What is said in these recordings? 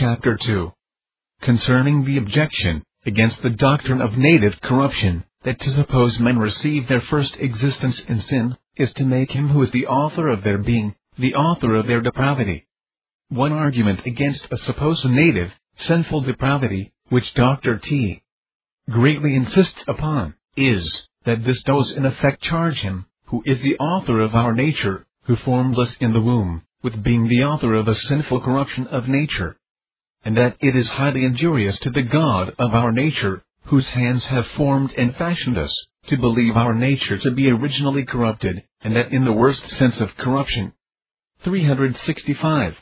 Chapter 2 Concerning the objection against the doctrine of native corruption, that to suppose men receive their first existence in sin, is to make him who is the author of their being, the author of their depravity. One argument against a supposed native, sinful depravity, which Dr. T. greatly insists upon, is, that this does in effect charge him, who is the author of our nature, who formed us in the womb, with being the author of a sinful corruption of nature. And that it is highly injurious to the God of our nature, whose hands have formed and fashioned us, to believe our nature to be originally corrupted, and that in the worst sense of corruption. 365.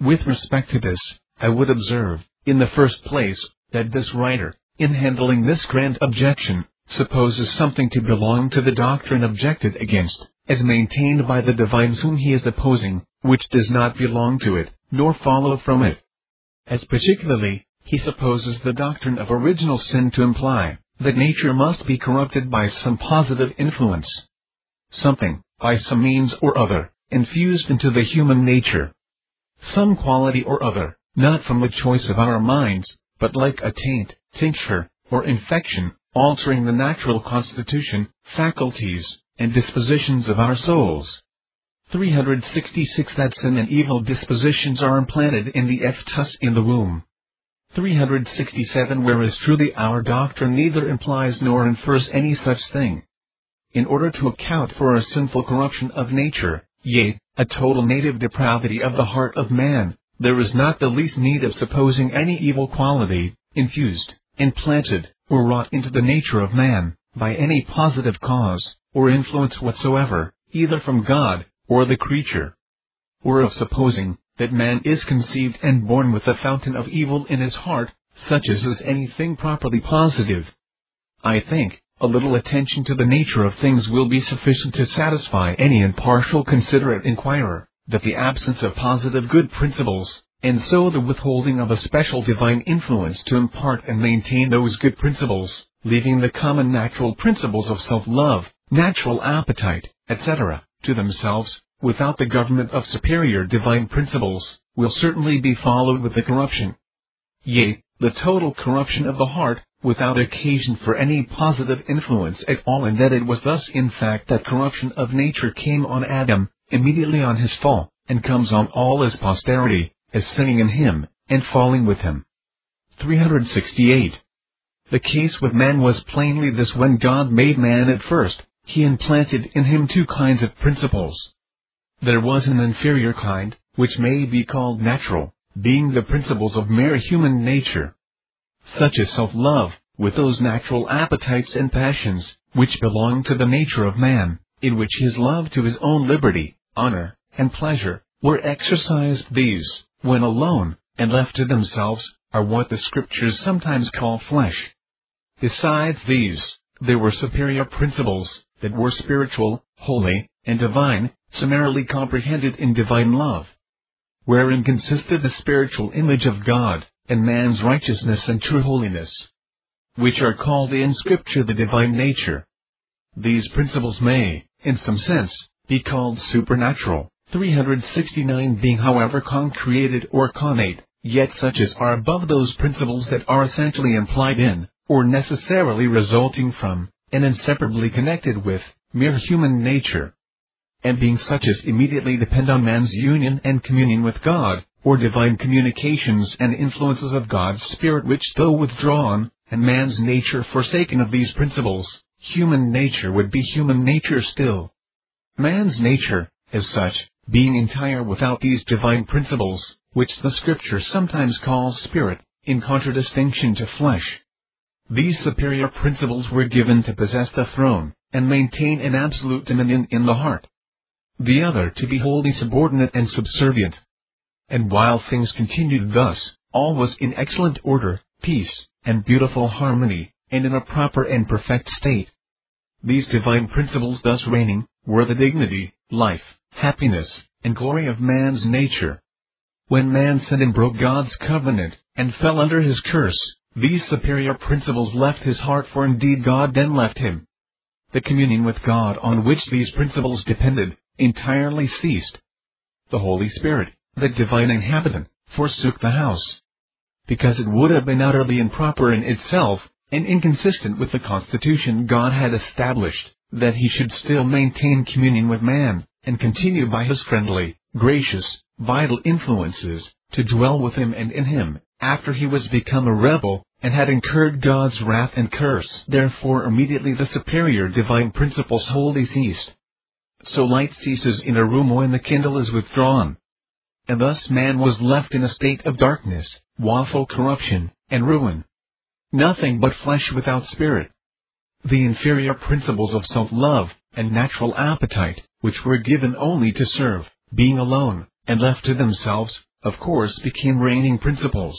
With respect to this, I would observe, in the first place, that this writer, in handling this grand objection, supposes something to belong to the doctrine objected against, as maintained by the divines whom he is opposing, which does not belong to it, nor follow from it. As particularly, he supposes the doctrine of original sin to imply, that nature must be corrupted by some positive influence. Something, by some means or other, infused into the human nature. Some quality or other, not from the choice of our minds, but like a taint, tincture, or infection, altering the natural constitution, faculties, and dispositions of our souls. 366 That sin and evil dispositions are implanted in the fetus in the womb. 367 Whereas truly our doctrine neither implies nor infers any such thing. In order to account for a sinful corruption of nature, yea, a total native depravity of the heart of man, there is not the least need of supposing any evil quality, infused, implanted, or wrought into the nature of man, by any positive cause, or influence whatsoever, either from God, or the creature. Or of supposing, that man is conceived and born with a fountain of evil in his heart, such as is anything properly positive. I think, a little attention to the nature of things will be sufficient to satisfy any impartial considerate inquirer, that the absence of positive good principles, and so the withholding of a special divine influence to impart and maintain those good principles, leaving the common natural principles of self-love, natural appetite, etc., to themselves, without the government of superior divine principles, will certainly be followed with the corruption. Yea, the total corruption of the heart, without occasion for any positive influence at all and that it was thus in fact that corruption of nature came on Adam, immediately on his fall, and comes on all his posterity, as sinning in him, and falling with him. 368. The case with man was plainly this when God made man at first, he implanted in him two kinds of principles. There was an inferior kind, which may be called natural, being the principles of mere human nature. Such as self-love, with those natural appetites and passions, which belong to the nature of man, in which his love to his own liberty, honor, and pleasure, were exercised these, when alone, and left to themselves, are what the scriptures sometimes call flesh. Besides these, there were superior principles, that were spiritual, holy, and divine, summarily comprehended in divine love. Wherein consisted the spiritual image of God, and man's righteousness and true holiness. Which are called in scripture the divine nature. These principles may, in some sense, be called supernatural. 369 being however concreated or connate, yet such as are above those principles that are essentially implied in, or necessarily resulting from, and inseparably connected with, mere human nature. And being such as immediately depend on man's union and communion with God, or divine communications and influences of God's Spirit which though withdrawn, and man's nature forsaken of these principles, human nature would be human nature still. Man's nature, as such, being entire without these divine principles, which the scripture sometimes calls spirit, in contradistinction to flesh. These superior principles were given to possess the throne, and maintain an absolute dominion in the heart. The other to be wholly subordinate and subservient. And while things continued thus, all was in excellent order, peace, and beautiful harmony, and in a proper and perfect state. These divine principles thus reigning, were the dignity, life, happiness, and glory of man's nature. When man sinned and broke God's covenant, and fell under his curse, these superior principles left his heart for indeed God then left him. The communion with God on which these principles depended, entirely ceased. The Holy Spirit, the divine inhabitant, forsook the house. Because it would have been utterly improper in itself, and inconsistent with the constitution God had established, that he should still maintain communion with man, and continue by his friendly, gracious, vital influences, to dwell with him and in him, after he was become a rebel, and had incurred God's wrath and curse. Therefore immediately the superior divine principles wholly ceased. So light ceases in a room when the candle is withdrawn. And thus man was left in a state of darkness, woeful corruption, and ruin. Nothing but flesh without spirit. The inferior principles of self-love, and natural appetite, which were given only to serve, being alone, and left to themselves, of course became reigning principles.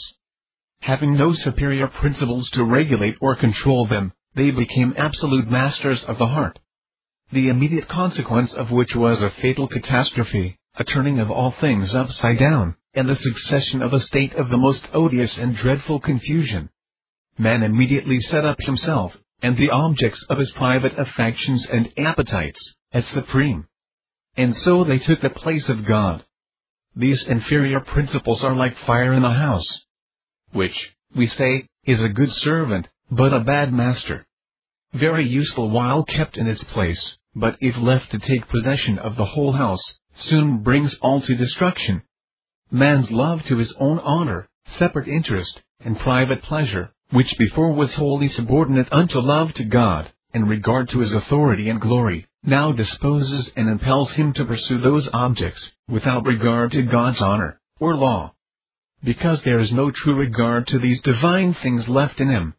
Having no superior principles to regulate or control them, they became absolute masters of the heart. The immediate consequence of which was a fatal catastrophe, a turning of all things upside down, and the succession of a state of the most odious and dreadful confusion. Man immediately set up himself, and the objects of his private affections and appetites, as supreme. And so they took the place of God. These inferior principles are like fire in a house, which, we say, is a good servant, but a bad master. Very useful while kept in its place, but if left to take possession of the whole house, soon brings all to destruction. Man's love to his own honor, separate interest, and private pleasure, which before was wholly subordinate unto love to God, and regard to his authority and glory, now disposes and impels him to pursue those objects, without regard to God's honor, or law. Because there is no true regard to these divine things left in him.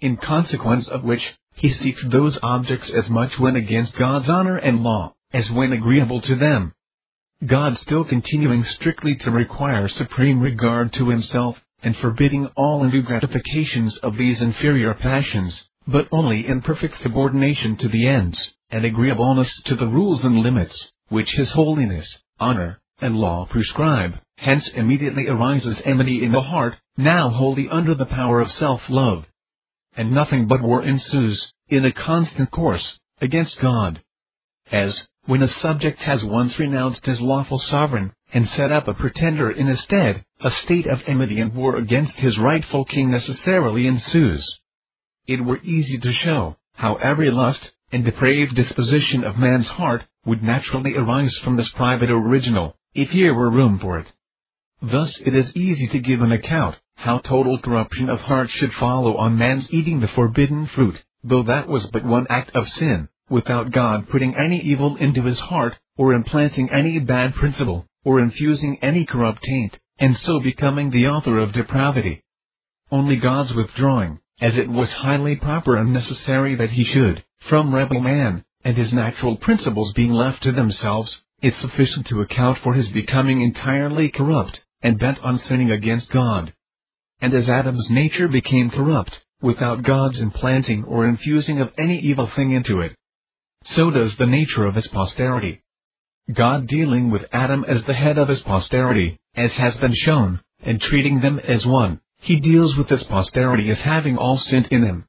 In consequence of which, he seeks those objects as much when against God's honor and law, as when agreeable to them. God still continuing strictly to require supreme regard to himself, and forbidding all undue gratifications of these inferior passions, but only in perfect subordination to the ends, and agreeableness to the rules and limits, which His holiness, honor, and law prescribe, hence immediately arises enmity in the heart, now wholly under the power of self-love. And nothing but war ensues, in a constant course, against God. As, when a subject has once renounced his lawful sovereign, and set up a pretender in his stead, a state of enmity and war against his rightful king necessarily ensues. It were easy to show, how every lust, and depraved disposition of man's heart, would naturally arise from this private original, if here were room for it. Thus it is easy to give an account, how total corruption of heart should follow on man's eating the forbidden fruit, though that was but one act of sin, without God putting any evil into his heart, or implanting any bad principle, or infusing any corrupt taint, and so becoming the author of depravity. Only God's withdrawing, as it was highly proper and necessary that he should, from rebel man, and his natural principles being left to themselves, is sufficient to account for his becoming entirely corrupt, and bent on sinning against God. And as Adam's nature became corrupt, without God's implanting or infusing of any evil thing into it, so does the nature of his posterity. God dealing with Adam as the head of his posterity, as has been shown, and treating them as one, he deals with his posterity as having all sinned in him.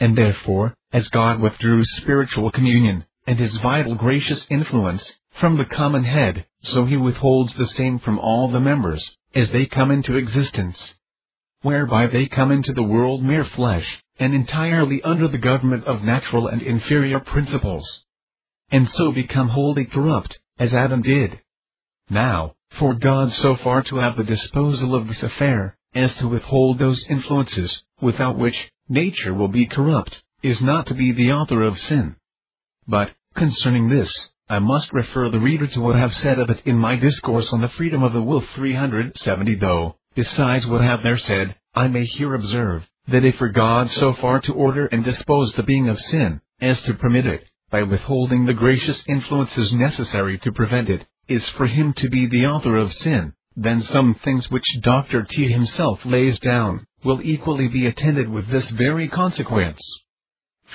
And therefore, as God withdrew spiritual communion, and his vital gracious influence, from the common head, so he withholds the same from all the members, as they come into existence. Whereby they come into the world mere flesh, and entirely under the government of natural and inferior principles and so become wholly corrupt, as Adam did. Now, for God so far to have the disposal of this affair, as to withhold those influences, without which, nature will be corrupt, is not to be the author of sin. But, concerning this, I must refer the reader to what I have said of it in my discourse on the freedom of the will 370 though, besides what I have there said, I may here observe, that if for God so far to order and dispose the being of sin, as to permit it, by withholding the gracious influences necessary to prevent it, is for him to be the author of sin, then some things which Dr. T himself lays down, will equally be attended with this very consequence.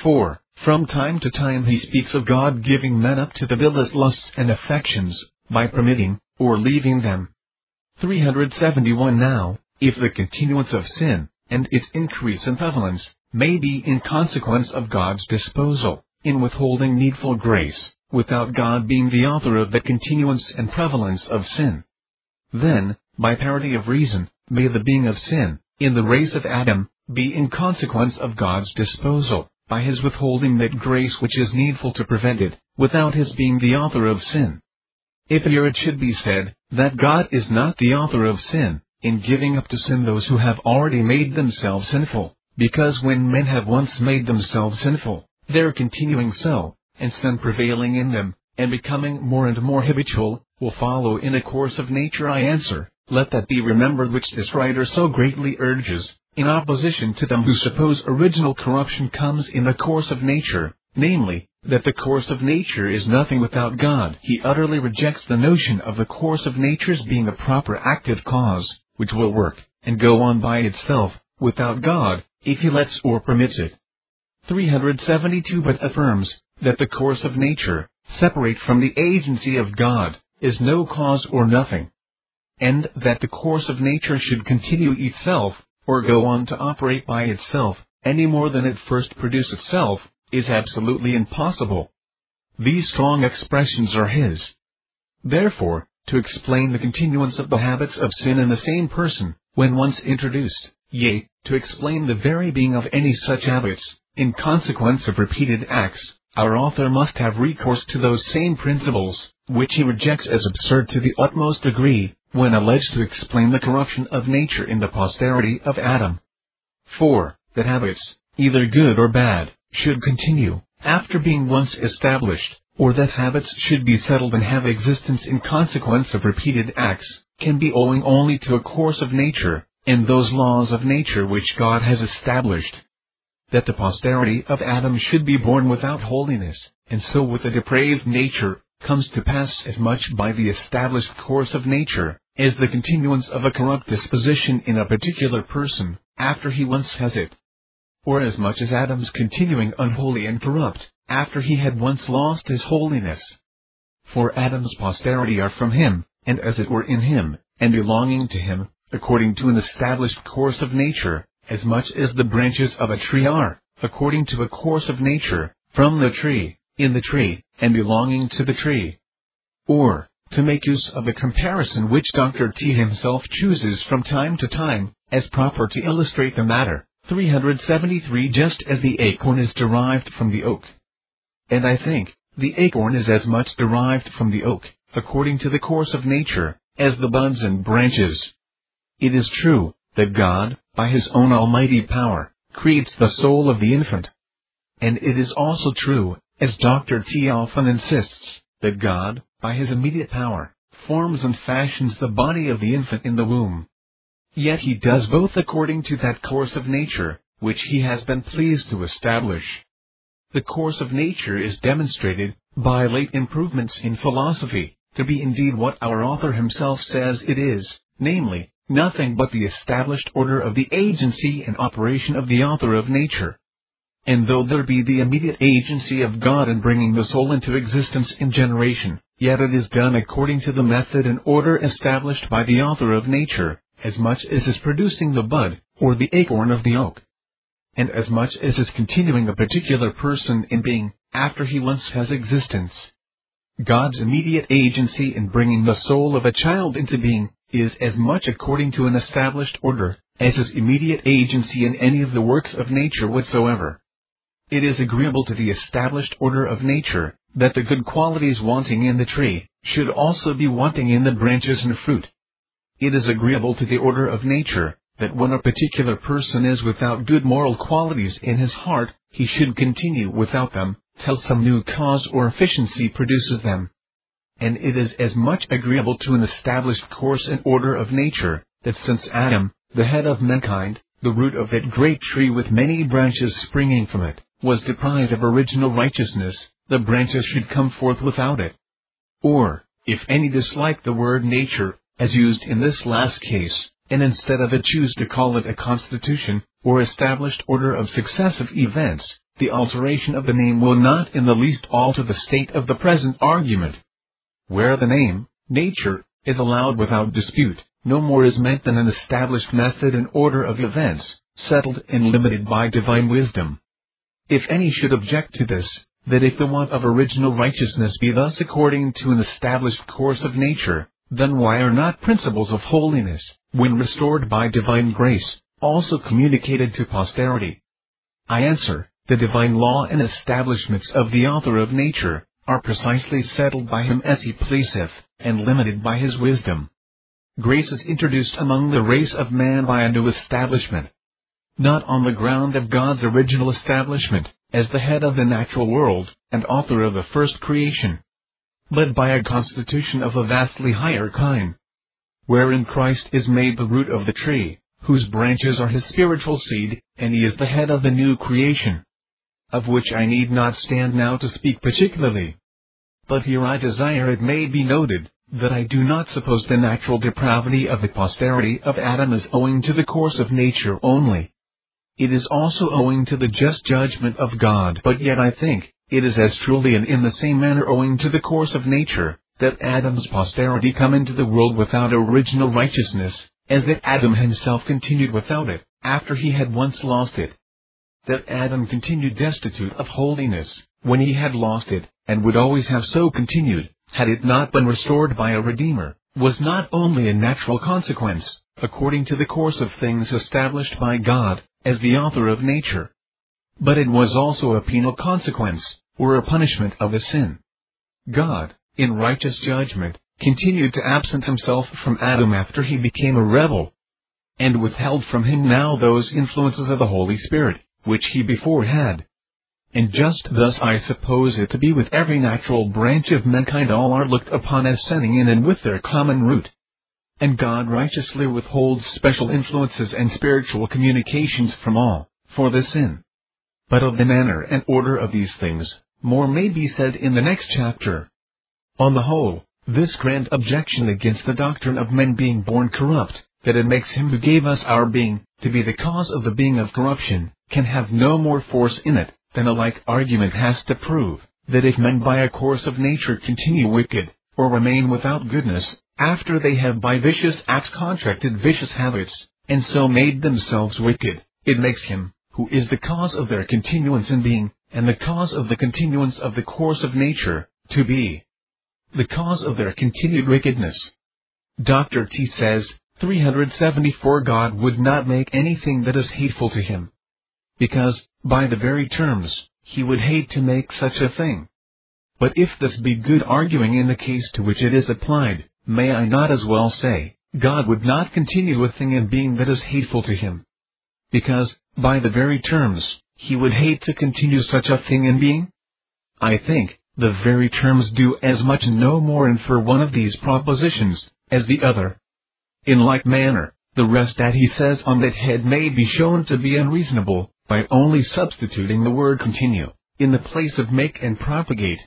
For, from time to time he speaks of God giving men up to the vilest lusts and affections, by permitting, or leaving them. 371 Now, if the continuance of sin, and its increase in prevalence, may be in consequence of God's disposal, in withholding needful grace, without God being the author of the continuance and prevalence of sin. Then, by parity of reason, may the being of sin, in the race of Adam, be in consequence of God's disposal, by his withholding that grace which is needful to prevent it, without his being the author of sin. If here it should be said, that God is not the author of sin, in giving up to sin those who have already made themselves sinful, because when men have once made themselves sinful, their continuing so, and sin prevailing in them, and becoming more and more habitual, will follow in a course of nature I answer, let that be remembered which this writer so greatly urges, in opposition to them who suppose original corruption comes in the course of nature, namely, that the course of nature is nothing without God. He utterly rejects the notion of the course of nature's being a proper active cause, which will work, and go on by itself, without God, if he lets or permits it. 372 But affirms, that the course of nature, separate from the agency of God, is no cause or nothing. And that the course of nature should continue itself, or go on to operate by itself, any more than it first produced itself, is absolutely impossible. These strong expressions are his. Therefore, to explain the continuance of the habits of sin in the same person, when once introduced, yea, to explain the very being of any such habits, in consequence of repeated acts, our author must have recourse to those same principles, which he rejects as absurd to the utmost degree, when alleged to explain the corruption of nature in the posterity of Adam. 4. That habits, either good or bad, should continue, after being once established, or that habits should be settled and have existence in consequence of repeated acts, can be owing only to a course of nature, and those laws of nature which God has established. That the posterity of Adam should be born without holiness, and so with a depraved nature, comes to pass as much by the established course of nature, as the continuance of a corrupt disposition in a particular person, after he once has it. Or as much as Adam's continuing unholy and corrupt, after he had once lost his holiness. For Adam's posterity are from him, and as it were in him, and belonging to him, according to an established course of nature, as much as the branches of a tree are, according to a course of nature, from the tree, in the tree, and belonging to the tree. Or, to make use of the comparison which Dr. T himself chooses from time to time, as proper to illustrate the matter, 373 just as the acorn is derived from the oak. And I think, the acorn is as much derived from the oak, according to the course of nature, as the buds and branches. It is true, that God, by his own almighty power, creates the soul of the infant. And it is also true, as Dr. T often insists, that God, by his immediate power, forms and fashions the body of the infant in the womb. Yet he does both according to that course of nature, which he has been pleased to establish. The course of nature is demonstrated, by late improvements in philosophy, to be indeed what our author himself says it is, namely, nothing but the established order of the agency and operation of the author of nature. And though there be the immediate agency of God in bringing the soul into existence in generation, yet it is done according to the method and order established by the author of nature, as much as is producing the bud, or the acorn of the oak. And as much as is continuing a particular person in being, after he once has existence. God's immediate agency in bringing the soul of a child into being, is as much according to an established order, as his immediate agency in any of the works of nature whatsoever. It is agreeable to the established order of nature, that the good qualities wanting in the tree, should also be wanting in the branches and fruit. It is agreeable to the order of nature, that when a particular person is without good moral qualities in his heart, he should continue without them, till some new cause or efficiency produces them. And it is as much agreeable to an established course and order of nature, that since Adam, the head of mankind, the root of that great tree with many branches springing from it, was deprived of original righteousness, the branches should come forth without it. Or, if any dislike the word nature, as used in this last case, and instead of it choose to call it a constitution, or established order of successive events, the alteration of the name will not in the least alter the state of the present argument. Where the name, nature, is allowed without dispute, no more is meant than an established method and order of events, settled and limited by divine wisdom. If any should object to this, that if the want of original righteousness be thus according to an established course of nature, then why are not principles of holiness, when restored by divine grace, also communicated to posterity? I answer, the divine law and establishments of the author of nature, are precisely settled by him as he pleaseth, and limited by his wisdom. Grace is introduced among the race of man by a new establishment. Not on the ground of God's original establishment, as the head of the natural world, and author of the first creation, but by a constitution of a vastly higher kind, wherein Christ is made the root of the tree, whose branches are his spiritual seed, and he is the head of the new creation of which I need not stand now to speak particularly. But here I desire it may be noted, that I do not suppose the natural depravity of the posterity of Adam is owing to the course of nature only. It is also owing to the just judgment of God. But yet I think, it is as truly and in the same manner owing to the course of nature, that Adam's posterity come into the world without original righteousness, as that Adam himself continued without it, after he had once lost it that Adam continued destitute of holiness, when he had lost it, and would always have so continued, had it not been restored by a Redeemer, was not only a natural consequence, according to the course of things established by God, as the author of nature. But it was also a penal consequence, or a punishment of a sin. God, in righteous judgment, continued to absent himself from Adam after he became a rebel, and withheld from him now those influences of the Holy Spirit, which he before had. And just thus I suppose it to be with every natural branch of mankind all are looked upon as setting in and with their common root. And God righteously withholds special influences and spiritual communications from all, for the sin. But of the manner and order of these things, more may be said in the next chapter. On the whole, this grand objection against the doctrine of men being born corrupt, that it makes him who gave us our being, to be the cause of the being of corruption, can have no more force in it than a like argument has to prove that if men by a course of nature continue wicked, or remain without goodness, after they have by vicious acts contracted vicious habits, and so made themselves wicked, it makes him, who is the cause of their continuance in being, and the cause of the continuance of the course of nature, to be the cause of their continued wickedness. Dr. T says, 374 God would not make anything that is hateful to him, because, by the very terms, he would hate to make such a thing. But if this be good arguing in the case to which it is applied, may I not as well say, God would not continue a thing in being that is hateful to him? Because, by the very terms, he would hate to continue such a thing in being? I think, the very terms do as much no more infer one of these propositions, as the other. In like manner, the rest that he says on that head may be shown to be unreasonable, by only substituting the word continue, in the place of make and propagate.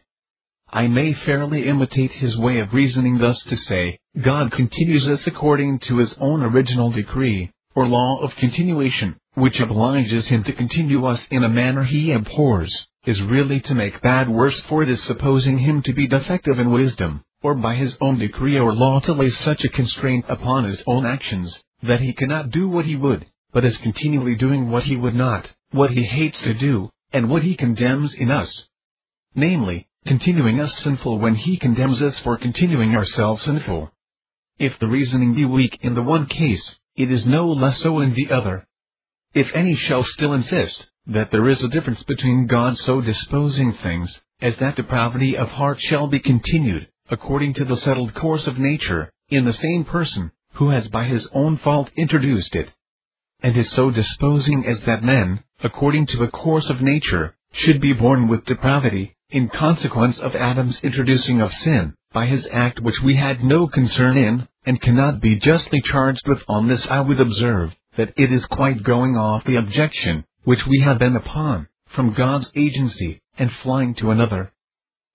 I may fairly imitate his way of reasoning thus to say, God continues us according to his own original decree, or law of continuation, which obliges him to continue us in a manner he abhors, is really to make bad worse for it is supposing him to be defective in wisdom, or by his own decree or law to lay such a constraint upon his own actions, that he cannot do what he would, but is continually doing what he would not, what he hates to do, and what he condemns in us. Namely, continuing us sinful when he condemns us for continuing ourselves sinful. If the reasoning be weak in the one case, it is no less so in the other. If any shall still insist, that there is a difference between God so disposing things, as that depravity of heart shall be continued, according to the settled course of nature, in the same person, who has by his own fault introduced it, and is so disposing as that men, according to a course of nature, should be born with depravity, in consequence of Adam's introducing of sin, by his act which we had no concern in, and cannot be justly charged with on this I would observe, that it is quite going off the objection, which we have been upon, from God's agency, and flying to another.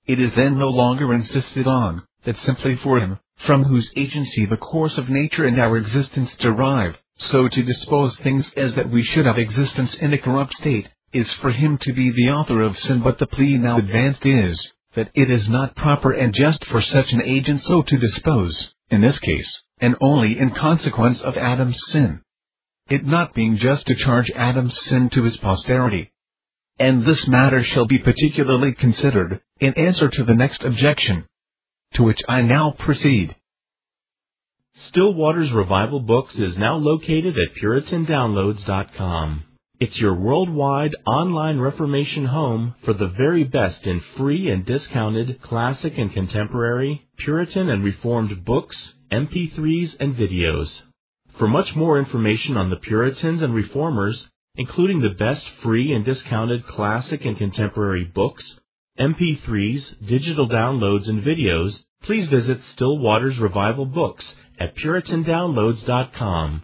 It is then no longer insisted on, that simply for him, from whose agency the course of nature and our existence derive, so to dispose things as that we should have existence in a corrupt state, is for him to be the author of sin but the plea now advanced is, that it is not proper and just for such an agent so to dispose, in this case, and only in consequence of Adam's sin. It not being just to charge Adam's sin to his posterity. And this matter shall be particularly considered, in answer to the next objection, to which I now proceed. Still Waters Revival Books is now located at PuritanDownloads.com. It's your worldwide online Reformation home for the very best in free and discounted classic and contemporary, Puritan and Reformed books, MP3s, and videos. For much more information on the Puritans and Reformers, including the best free and discounted classic and contemporary books, MP3s, digital downloads, and videos, please visit Still Waters Revival Books at PuritanDownloads.com.